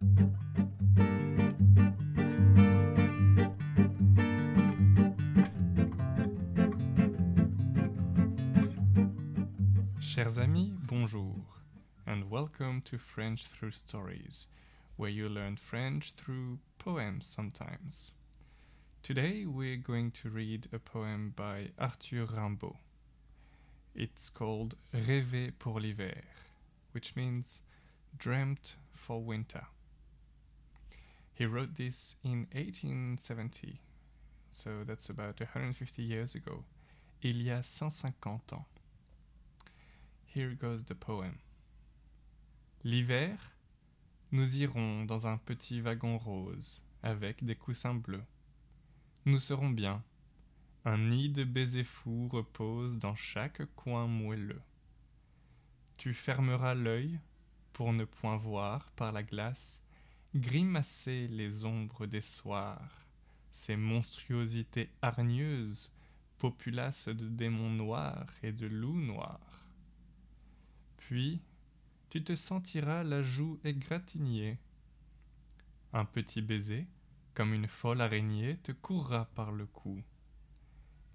Chers amis, bonjour, and welcome to French Through Stories, where you learn French through poems sometimes. Today we're going to read a poem by Arthur Rimbaud. It's called Rêver pour l'hiver, which means dreamt for winter. He wrote this in 1870, so that's about 150 years ago. Il y a 150 ans. Here goes the poem. L'hiver, nous irons dans un petit wagon rose avec des coussins bleus. Nous serons bien. Un nid de baisers fous repose dans chaque coin moelleux. Tu fermeras l'œil pour ne point voir par la glace grimacer les ombres des soirs, ces monstruosités hargneuses, populaces de démons noirs et de loups noirs. Puis, tu te sentiras la joue égratignée. Un petit baiser, comme une folle araignée, te courra par le cou.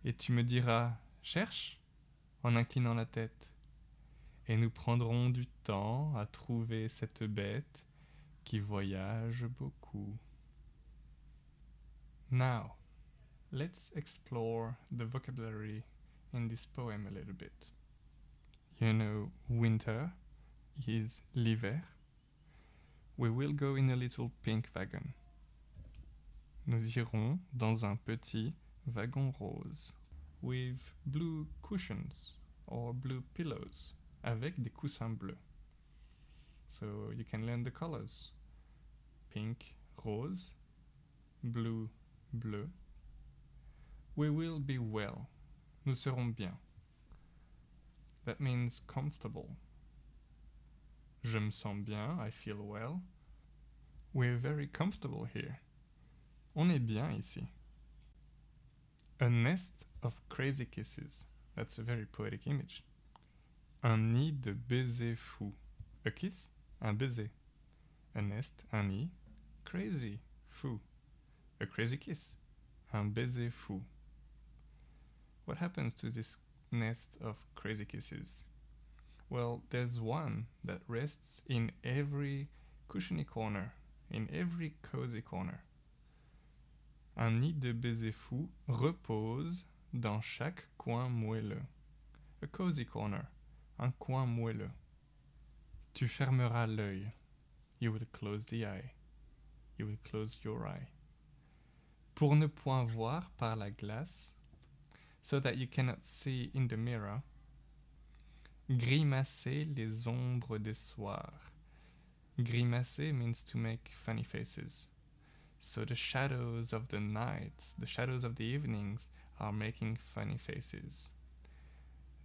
Et tu me diras Cherche en inclinant la tête. Et nous prendrons du temps à trouver cette bête qui voyage beaucoup. Now, let's explore the vocabulary in this poem a little bit. You know, winter is l'hiver. We will go in a little pink wagon. Nous irons dans un petit wagon rose with blue cushions or blue pillows avec des coussins bleus. So you can learn the colors. Pink, rose, blue, bleu. We will be well. Nous serons bien. That means comfortable. Je me sens bien, I feel well. We're very comfortable here. On est bien ici. A nest of crazy kisses. That's a very poetic image. Un nid de baisers fous. A kiss, un baiser. A nest, un nid. Crazy, fou. A crazy kiss, un baiser fou. What happens to this nest of crazy kisses? Well, there's one that rests in every cushiony corner, in every cozy corner. Un nid de baisers fous repose dans chaque coin moelleux. A cozy corner, un coin moelleux. Tu fermeras l'œil. You will close the eye. You will close your eye. Pour ne point voir par la glace, so that you cannot see in the mirror. Grimacer les ombres des soirs. Grimacer means to make funny faces. So the shadows of the nights, the shadows of the evenings, are making funny faces.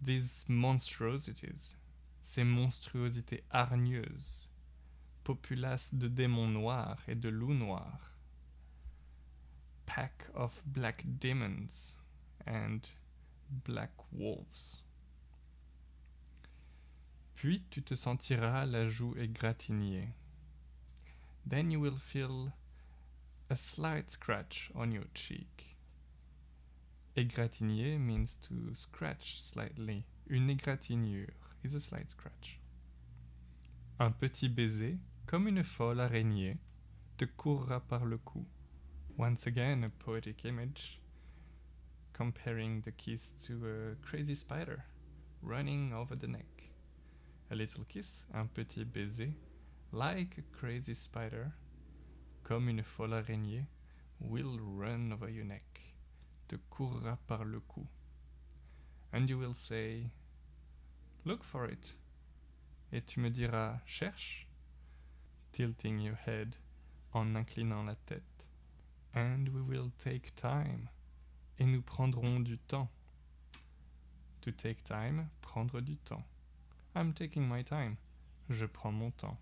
These monstrosities, ces monstruosités hargneuses, populaces de démons noirs et de loups noirs, pack of black demons and black wolves. Puis tu te sentiras la joue égratignée. Then you will feel a slight scratch on your cheek. Égratigner means to scratch slightly. Une égratignure is a slight scratch. Un petit baiser, comme une folle araignée, te courra par le cou. Once again, a poetic image comparing the kiss to a crazy spider running over the neck. A little kiss, un petit baiser, like a crazy spider, comme une folle araignée, will run over your neck, te courra par le cou. And you will say, Look for it. Et tu me diras, cherche, tilting your head, en inclinant la tête. And we will take time. Et nous prendrons du temps. To take time, prendre du temps. I'm taking my time. Je prends mon temps.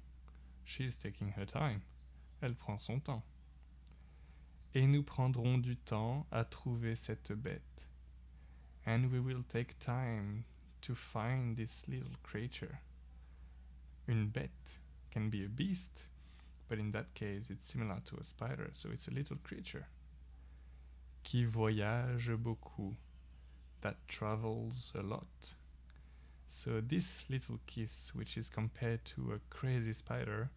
She's taking her time. Elle prend son temps. Et nous prendrons du temps à trouver cette bête. And we will take time to find this little creature. Une bête can be a beast, but in that case it's similar to a spider, so it's a little creature. Qui voyage beaucoup, that travels a lot. So this little kiss, which is compared to a crazy spider,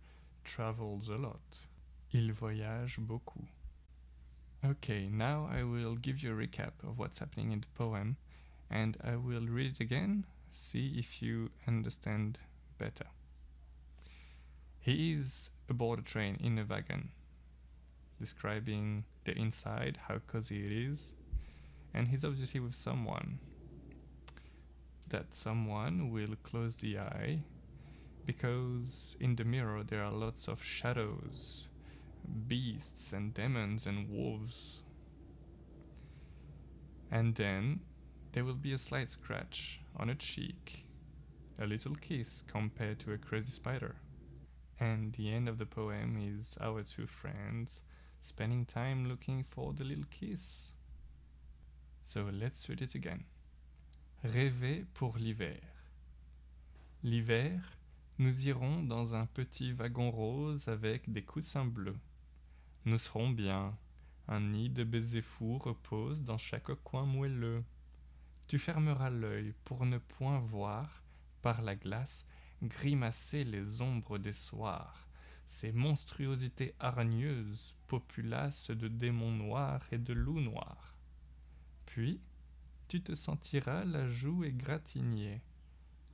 travels a lot. Il voyage beaucoup. Okay, now I will give you a recap of what's happening in the poem and I will read it again, see if you understand better. He is aboard a train in a wagon, describing the inside, how cozy it is, and he's obviously with someone. That someone will close the eye because in the mirror there are lots of shadows beasts and demons and wolves. And then there will be a slight scratch on a cheek, a little kiss compared to a crazy spider. And the end of the poem is our two friends spending time looking for the little kiss. So let's read it again. Rêver pour l'hiver. L'hiver, nous irons dans un petit wagon rose avec des coussins bleus. Nous serons bien. Un nid de baisers fous repose dans chaque coin moelleux. Tu fermeras l'œil pour ne point voir, par la glace, grimacer les ombres des soirs, ces monstruosités hargneuses, populaces de démons noirs et de loups noirs. Puis, tu te sentiras la joue égratignée.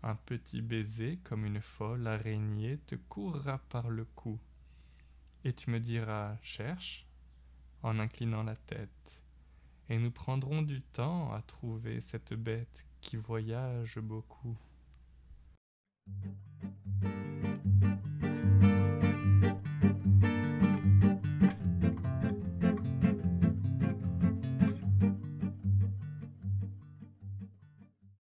Un petit baiser comme une folle araignée te courra par le cou et tu me diras cherche en inclinant la tête, et nous prendrons du temps à trouver cette bête qui voyage beaucoup.